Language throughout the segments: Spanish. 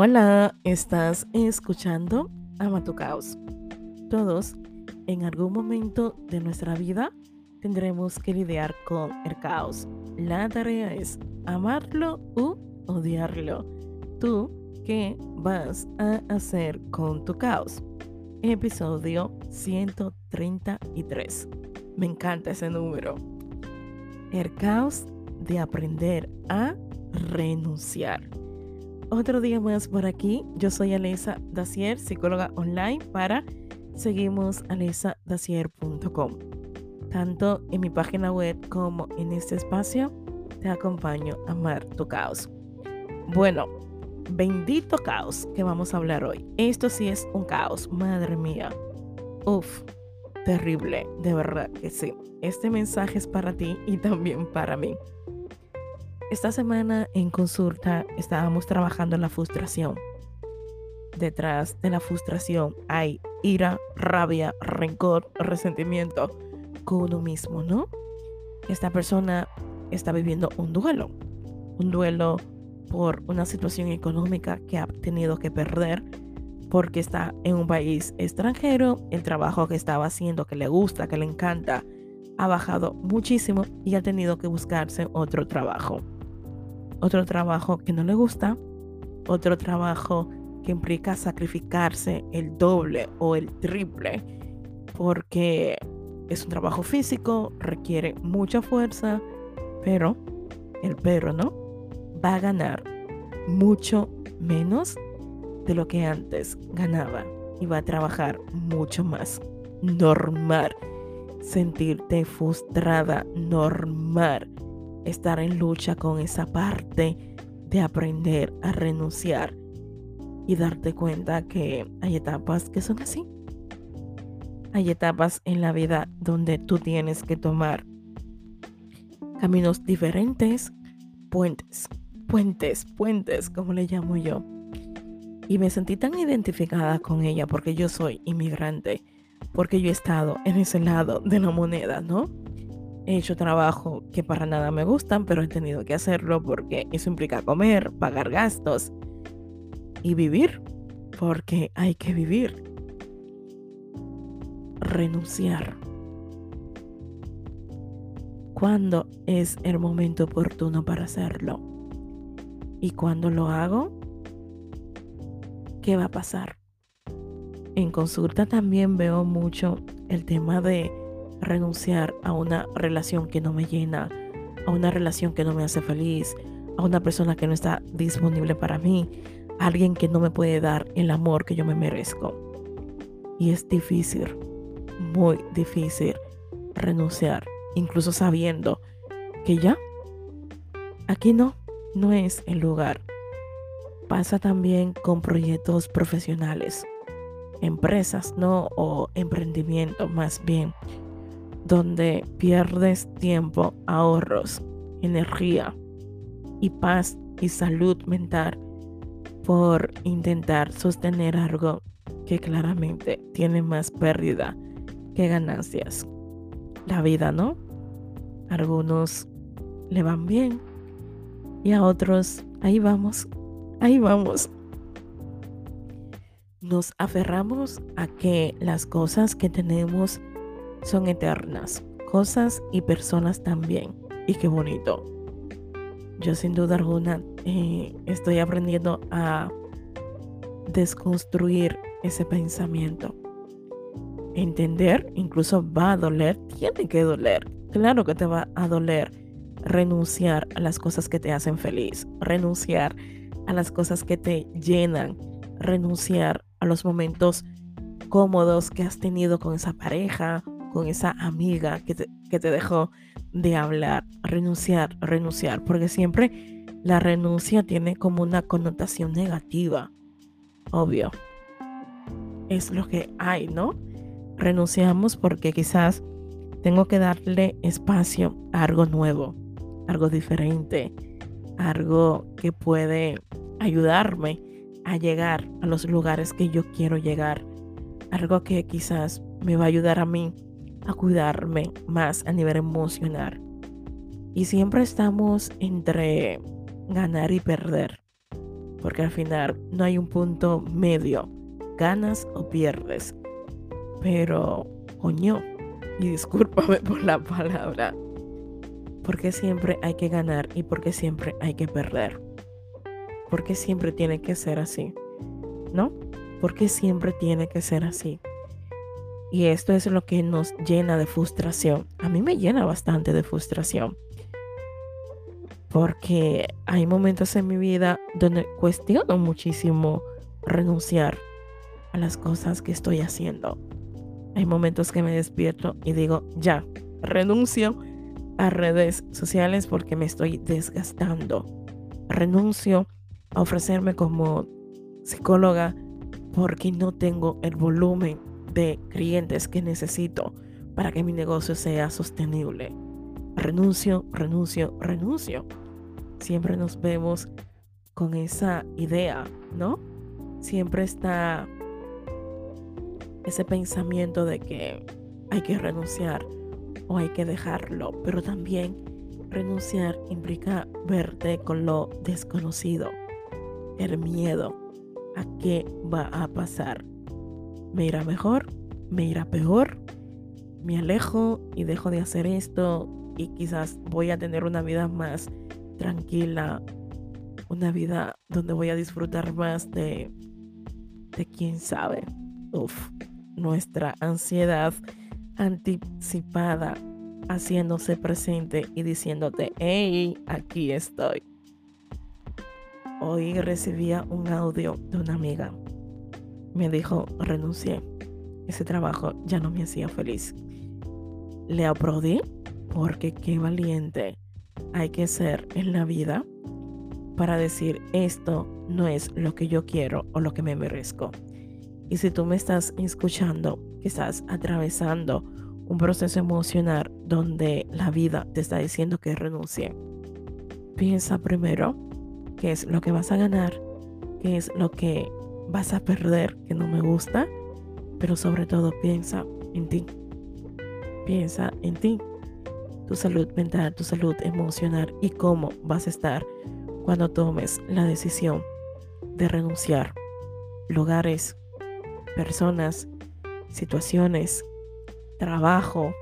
Hola, estás escuchando Ama tu Caos. Todos, en algún momento de nuestra vida, tendremos que lidiar con el caos. La tarea es amarlo u odiarlo. ¿Tú qué vas a hacer con tu caos? Episodio 133. Me encanta ese número. El caos de aprender a renunciar. Otro día más por aquí. Yo soy Alesa Dacier, psicóloga online para seguimos alesadasier.com. Tanto en mi página web como en este espacio te acompaño a amar tu caos. Bueno, bendito caos que vamos a hablar hoy. Esto sí es un caos, madre mía. Uf, terrible, de verdad que sí. Este mensaje es para ti y también para mí. Esta semana en consulta estábamos trabajando en la frustración. Detrás de la frustración hay ira, rabia, rencor, resentimiento con uno mismo, ¿no? Esta persona está viviendo un duelo. Un duelo por una situación económica que ha tenido que perder porque está en un país extranjero, el trabajo que estaba haciendo, que le gusta, que le encanta, ha bajado muchísimo y ha tenido que buscarse otro trabajo otro trabajo que no le gusta, otro trabajo que implica sacrificarse el doble o el triple, porque es un trabajo físico, requiere mucha fuerza, pero, el perro, ¿no? Va a ganar mucho menos de lo que antes ganaba y va a trabajar mucho más. Normal. Sentirte frustrada, normal estar en lucha con esa parte de aprender a renunciar y darte cuenta que hay etapas que son así. Hay etapas en la vida donde tú tienes que tomar caminos diferentes, puentes, puentes, puentes, como le llamo yo. Y me sentí tan identificada con ella porque yo soy inmigrante, porque yo he estado en ese lado de la moneda, ¿no? He hecho trabajo que para nada me gustan, pero he tenido que hacerlo porque eso implica comer, pagar gastos y vivir, porque hay que vivir. Renunciar. ¿Cuándo es el momento oportuno para hacerlo? ¿Y cuando lo hago? ¿Qué va a pasar? En consulta también veo mucho el tema de renunciar a una relación que no me llena, a una relación que no me hace feliz, a una persona que no está disponible para mí, a alguien que no me puede dar el amor que yo me merezco. Y es difícil, muy difícil renunciar, incluso sabiendo que ya, aquí no, no es el lugar. Pasa también con proyectos profesionales, empresas, ¿no? O emprendimiento más bien donde pierdes tiempo, ahorros, energía y paz y salud mental por intentar sostener algo que claramente tiene más pérdida que ganancias. La vida, ¿no? algunos le van bien y a otros, ahí vamos, ahí vamos. Nos aferramos a que las cosas que tenemos son eternas, cosas y personas también. Y qué bonito. Yo sin duda alguna eh, estoy aprendiendo a desconstruir ese pensamiento. Entender, incluso va a doler, tiene que doler. Claro que te va a doler renunciar a las cosas que te hacen feliz, renunciar a las cosas que te llenan, renunciar a los momentos cómodos que has tenido con esa pareja con esa amiga que te, que te dejó de hablar, renunciar, renunciar, porque siempre la renuncia tiene como una connotación negativa, obvio. Es lo que hay, ¿no? Renunciamos porque quizás tengo que darle espacio a algo nuevo, algo diferente, algo que puede ayudarme a llegar a los lugares que yo quiero llegar, algo que quizás me va a ayudar a mí a cuidarme más a nivel emocional. Y siempre estamos entre ganar y perder. porque al final no hay un punto medio, ganas o pierdes. Pero, coño, y discúlpame por la palabra, porque siempre hay que ganar y porque siempre hay que perder. Porque siempre tiene que ser así, ¿no? Porque siempre tiene que ser así. Y esto es lo que nos llena de frustración. A mí me llena bastante de frustración. Porque hay momentos en mi vida donde cuestiono muchísimo renunciar a las cosas que estoy haciendo. Hay momentos que me despierto y digo, ya, renuncio a redes sociales porque me estoy desgastando. Renuncio a ofrecerme como psicóloga porque no tengo el volumen de clientes que necesito para que mi negocio sea sostenible. Renuncio, renuncio, renuncio. Siempre nos vemos con esa idea, ¿no? Siempre está ese pensamiento de que hay que renunciar o hay que dejarlo, pero también renunciar implica verte con lo desconocido, el miedo a qué va a pasar. ¿Me irá mejor? ¿Me irá peor? ¿Me alejo y dejo de hacer esto y quizás voy a tener una vida más tranquila, una vida donde voy a disfrutar más de, de quién sabe? Uf, nuestra ansiedad anticipada haciéndose presente y diciéndote, hey, aquí estoy. Hoy recibía un audio de una amiga. Me dijo, renuncié. Ese trabajo ya no me hacía feliz. Le aplaudí porque qué valiente hay que ser en la vida para decir esto no es lo que yo quiero o lo que me merezco. Y si tú me estás escuchando, que estás atravesando un proceso emocional donde la vida te está diciendo que renuncie, piensa primero qué es lo que vas a ganar, qué es lo que vas a perder que no me gusta, pero sobre todo piensa en ti. Piensa en ti, tu salud mental, tu salud emocional y cómo vas a estar cuando tomes la decisión de renunciar. Lugares, personas, situaciones, trabajo,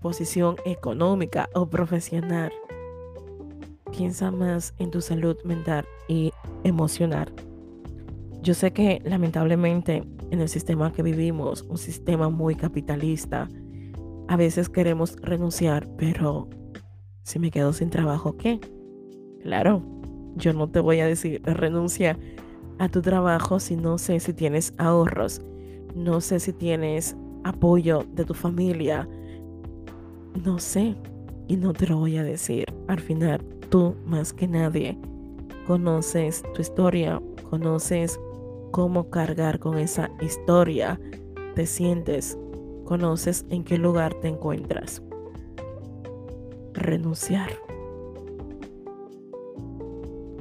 posición económica o profesional. Piensa más en tu salud mental y emocional. Yo sé que lamentablemente en el sistema que vivimos, un sistema muy capitalista, a veces queremos renunciar, pero si me quedo sin trabajo, ¿qué? Claro, yo no te voy a decir renuncia a tu trabajo si no sé si tienes ahorros, no sé si tienes apoyo de tu familia, no sé y no te lo voy a decir. Al final, tú más que nadie conoces tu historia, conoces cómo cargar con esa historia, te sientes, conoces en qué lugar te encuentras. Renunciar.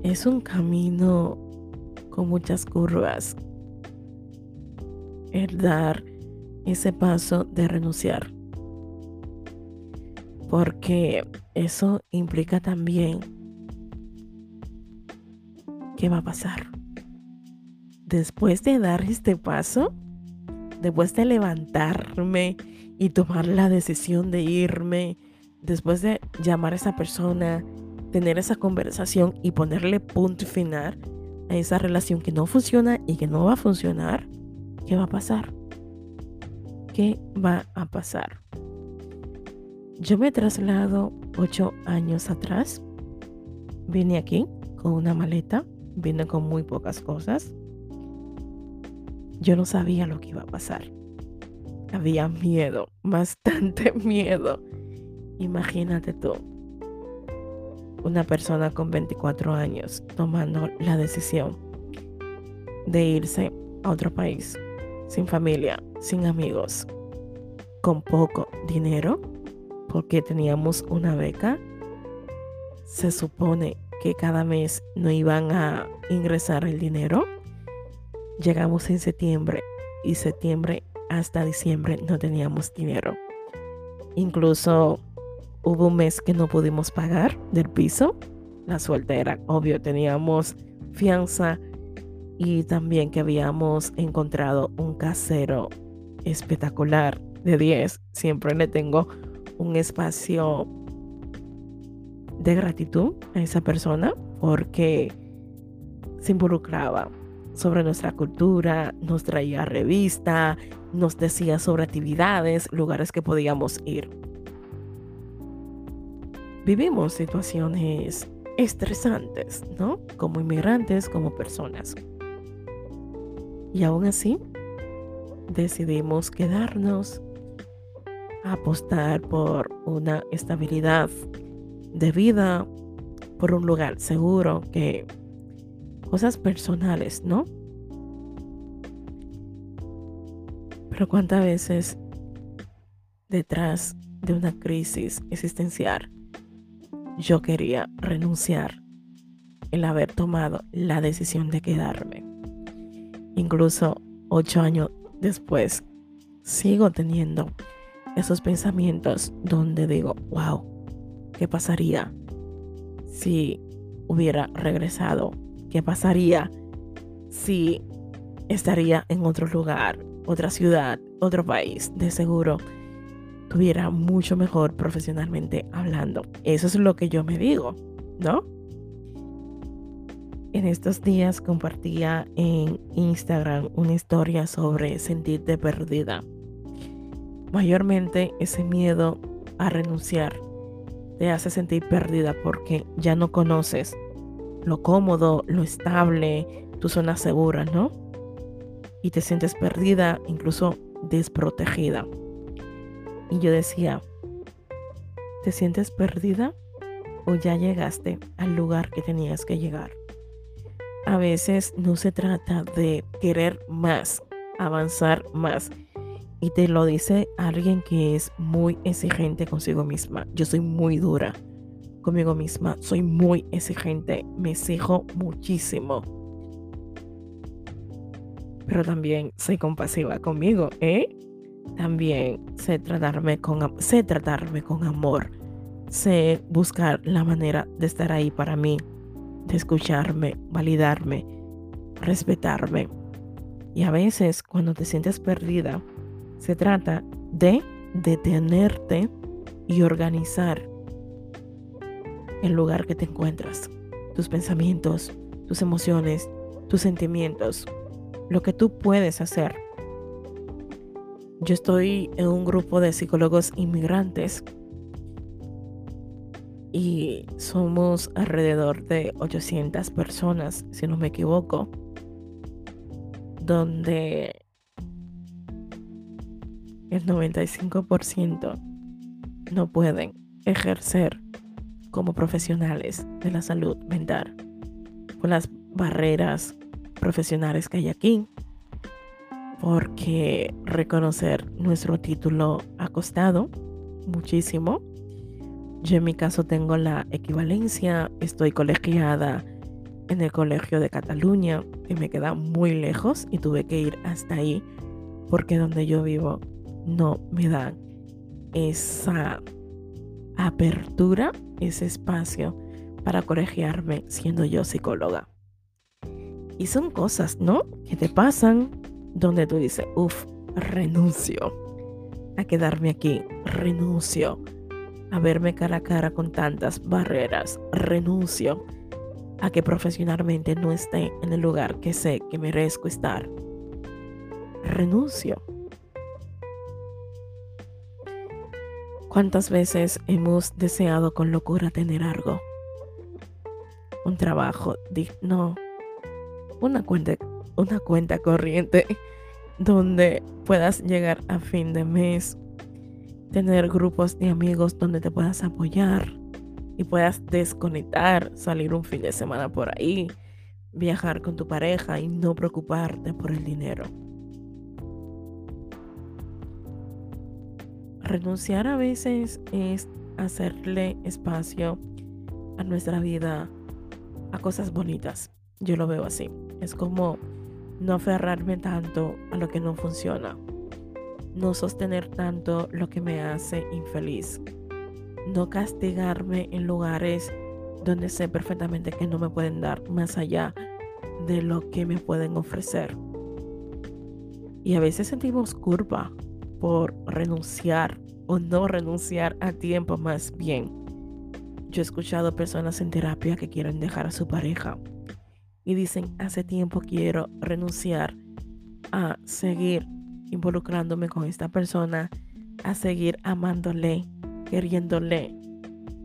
Es un camino con muchas curvas. El dar ese paso de renunciar. Porque eso implica también qué va a pasar. Después de dar este paso, después de levantarme y tomar la decisión de irme, después de llamar a esa persona, tener esa conversación y ponerle punto final, a esa relación que no funciona y que no va a funcionar, ¿qué va a pasar? ¿Qué va a pasar? Yo me traslado ocho años atrás. Vine aquí con una maleta, vine con muy pocas cosas. Yo no sabía lo que iba a pasar. Había miedo, bastante miedo. Imagínate tú, una persona con 24 años tomando la decisión de irse a otro país, sin familia, sin amigos, con poco dinero, porque teníamos una beca. Se supone que cada mes no iban a ingresar el dinero. Llegamos en septiembre y septiembre hasta diciembre no teníamos dinero. Incluso Hubo un mes que no pudimos pagar del piso. La suerte era obvio, teníamos confianza y también que habíamos encontrado un casero espectacular de 10. Siempre le tengo un espacio de gratitud a esa persona porque se involucraba sobre nuestra cultura, nos traía revista, nos decía sobre actividades, lugares que podíamos ir. Vivimos situaciones estresantes, ¿no? Como inmigrantes, como personas. Y aún así, decidimos quedarnos, apostar por una estabilidad de vida, por un lugar seguro, que cosas personales, ¿no? Pero cuántas veces detrás de una crisis existencial yo quería renunciar el haber tomado la decisión de quedarme. Incluso ocho años después, sigo teniendo esos pensamientos donde digo, wow, ¿qué pasaría si hubiera regresado? ¿Qué pasaría si estaría en otro lugar, otra ciudad, otro país? De seguro tuviera mucho mejor profesionalmente hablando. Eso es lo que yo me digo, ¿no? En estos días compartía en Instagram una historia sobre sentirte perdida. Mayormente ese miedo a renunciar te hace sentir perdida porque ya no conoces lo cómodo, lo estable, tu zona segura, ¿no? Y te sientes perdida, incluso desprotegida. Y yo decía, ¿te sientes perdida o ya llegaste al lugar que tenías que llegar? A veces no se trata de querer más, avanzar más. Y te lo dice alguien que es muy exigente consigo misma. Yo soy muy dura conmigo misma. Soy muy exigente. Me exijo muchísimo. Pero también soy compasiva conmigo, ¿eh? También sé tratarme con, sé tratarme con amor. Sé buscar la manera de estar ahí para mí, de escucharme, validarme, respetarme. Y a veces cuando te sientes perdida, se trata de detenerte y organizar el lugar que te encuentras, tus pensamientos, tus emociones, tus sentimientos, lo que tú puedes hacer. Yo estoy en un grupo de psicólogos inmigrantes y somos alrededor de 800 personas, si no me equivoco, donde el 95% no pueden ejercer como profesionales de la salud mental por las barreras profesionales que hay aquí porque reconocer nuestro título ha costado muchísimo. Yo en mi caso tengo la equivalencia, estoy colegiada en el Colegio de Cataluña, que me queda muy lejos y tuve que ir hasta ahí porque donde yo vivo no me dan esa apertura, ese espacio para colegiarme siendo yo psicóloga. Y son cosas, ¿no? Que te pasan donde tú dices, uff, renuncio a quedarme aquí, renuncio a verme cara a cara con tantas barreras, renuncio a que profesionalmente no esté en el lugar que sé que merezco estar. Renuncio. ¿Cuántas veces hemos deseado con locura tener algo? Un trabajo digno, una cuenta una cuenta corriente donde puedas llegar a fin de mes, tener grupos de amigos donde te puedas apoyar y puedas desconectar, salir un fin de semana por ahí, viajar con tu pareja y no preocuparte por el dinero. Renunciar a veces es hacerle espacio a nuestra vida, a cosas bonitas. Yo lo veo así. Es como no aferrarme tanto a lo que no funciona, no sostener tanto lo que me hace infeliz, no castigarme en lugares donde sé perfectamente que no me pueden dar más allá de lo que me pueden ofrecer. Y a veces sentimos culpa por renunciar o no renunciar a tiempo más bien. Yo he escuchado personas en terapia que quieren dejar a su pareja y dicen, hace tiempo quiero renunciar a seguir involucrándome con esta persona, a seguir amándole, queriéndole.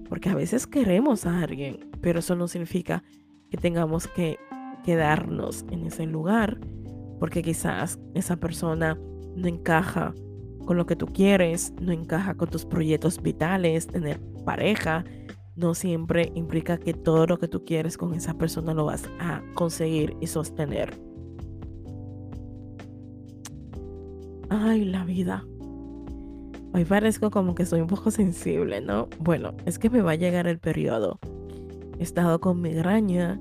Porque a veces queremos a alguien, pero eso no significa que tengamos que quedarnos en ese lugar, porque quizás esa persona no encaja con lo que tú quieres, no encaja con tus proyectos vitales, tener pareja, no siempre implica que todo lo que tú quieres con esa persona lo vas a conseguir y sostener. Ay, la vida. Hoy parezco como que soy un poco sensible, ¿no? Bueno, es que me va a llegar el periodo. He estado con migraña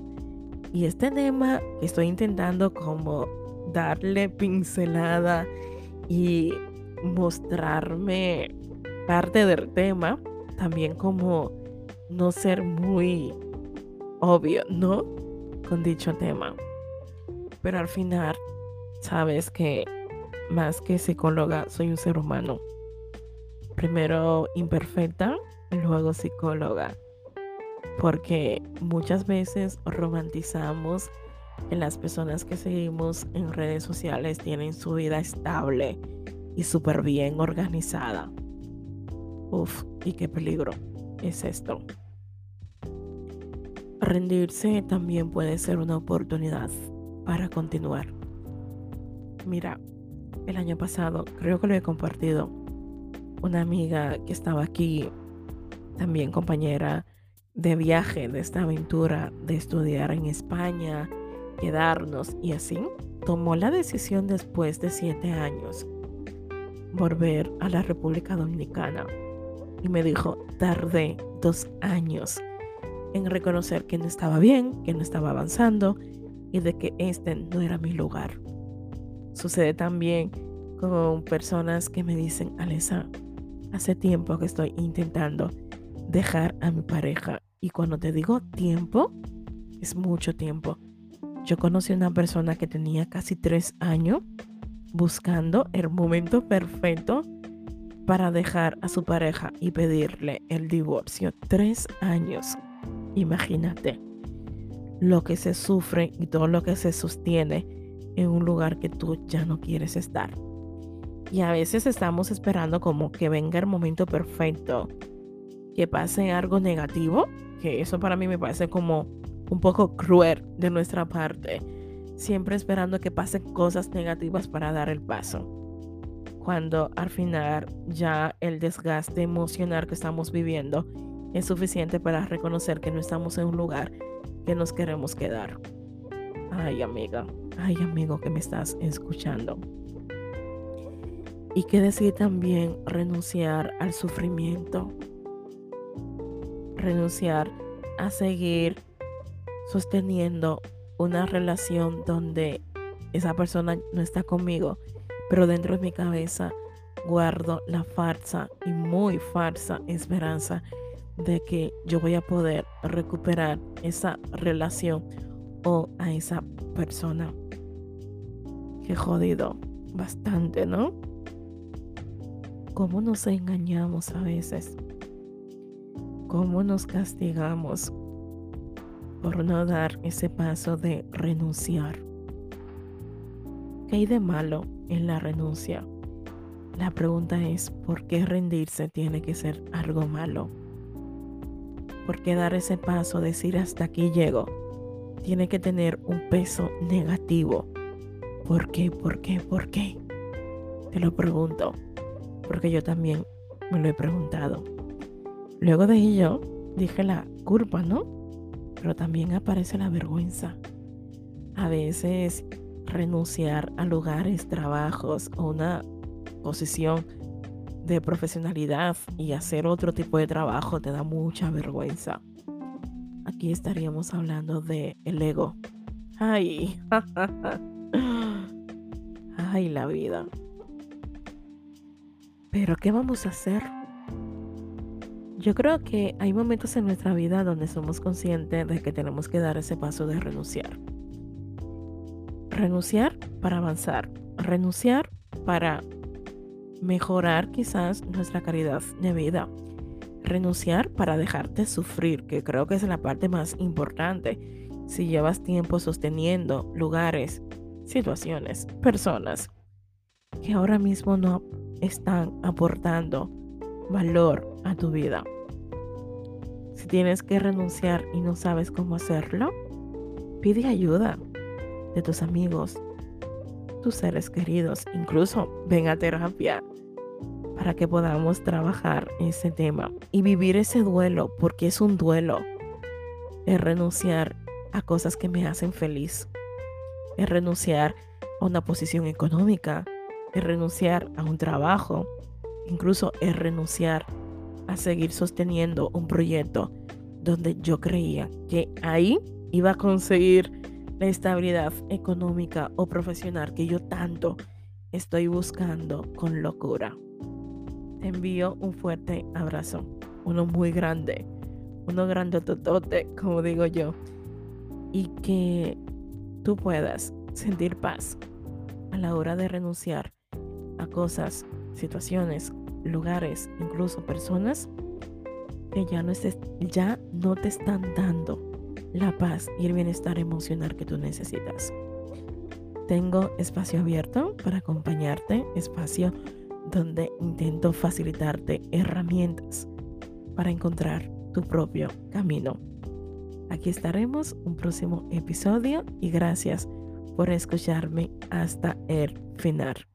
y este tema estoy intentando como darle pincelada y mostrarme parte del tema, también como no ser muy obvio, ¿no? Con dicho tema. Pero al final, sabes que más que psicóloga, soy un ser humano. Primero imperfecta, luego psicóloga. Porque muchas veces romantizamos que las personas que seguimos en redes sociales tienen su vida estable y súper bien organizada. Uf, y qué peligro es esto. Rendirse también puede ser una oportunidad para continuar. Mira, el año pasado, creo que lo he compartido, una amiga que estaba aquí, también compañera de viaje, de esta aventura de estudiar en España, quedarnos y así, tomó la decisión después de siete años volver a la República Dominicana. Y me dijo, tardé dos años en reconocer que no estaba bien, que no estaba avanzando y de que este no era mi lugar. Sucede también con personas que me dicen, Alesa, hace tiempo que estoy intentando dejar a mi pareja. Y cuando te digo tiempo, es mucho tiempo. Yo conocí a una persona que tenía casi tres años buscando el momento perfecto para dejar a su pareja y pedirle el divorcio. Tres años. Imagínate lo que se sufre y todo lo que se sostiene en un lugar que tú ya no quieres estar. Y a veces estamos esperando como que venga el momento perfecto, que pase algo negativo, que eso para mí me parece como un poco cruel de nuestra parte, siempre esperando que pasen cosas negativas para dar el paso. Cuando al final ya el desgaste emocional que estamos viviendo es suficiente para reconocer que no estamos en un lugar que nos queremos quedar. Ay, amiga, ay, amigo que me estás escuchando. Y que decir también renunciar al sufrimiento. Renunciar a seguir sosteniendo una relación donde esa persona no está conmigo, pero dentro de mi cabeza guardo la falsa y muy falsa esperanza de que yo voy a poder recuperar esa relación o a esa persona. Qué jodido, bastante, ¿no? ¿Cómo nos engañamos a veces? ¿Cómo nos castigamos por no dar ese paso de renunciar? ¿Qué hay de malo en la renuncia? La pregunta es, ¿por qué rendirse tiene que ser algo malo? ¿Por qué dar ese paso, decir hasta aquí llego? tiene que tener un peso negativo. ¿Por qué? ¿Por qué? ¿Por qué? Te lo pregunto, porque yo también me lo he preguntado. Luego de ello, dije la culpa, ¿no? Pero también aparece la vergüenza. A veces renunciar a lugares, trabajos o una posición de profesionalidad y hacer otro tipo de trabajo te da mucha vergüenza aquí estaríamos hablando de el ego. Ay, ay, la vida. Pero ¿qué vamos a hacer? Yo creo que hay momentos en nuestra vida donde somos conscientes de que tenemos que dar ese paso de renunciar. renunciar para avanzar, renunciar para mejorar quizás nuestra calidad de vida, renunciar para dejarte sufrir, que creo que es la parte más importante. Si llevas tiempo sosteniendo lugares, situaciones, personas que ahora mismo no están aportando valor a tu vida. Si tienes que renunciar y no sabes cómo hacerlo, pide ayuda de tus amigos, tus seres queridos, incluso ven a terapia para que podamos trabajar ese tema y vivir ese duelo, porque es un duelo, es renunciar a cosas que me hacen feliz, es renunciar a una posición económica, es renunciar a un trabajo, incluso es renunciar a seguir sosteniendo un proyecto donde yo creía que ahí iba a conseguir la estabilidad económica o profesional que yo tanto estoy buscando con locura. Te envío un fuerte abrazo, uno muy grande, uno grande totote, como digo yo, y que tú puedas sentir paz a la hora de renunciar a cosas, situaciones, lugares, incluso personas que ya no, ya no te están dando la paz y el bienestar emocional que tú necesitas. Tengo espacio abierto para acompañarte, espacio donde intento facilitarte herramientas para encontrar tu propio camino. Aquí estaremos un próximo episodio y gracias por escucharme hasta el final.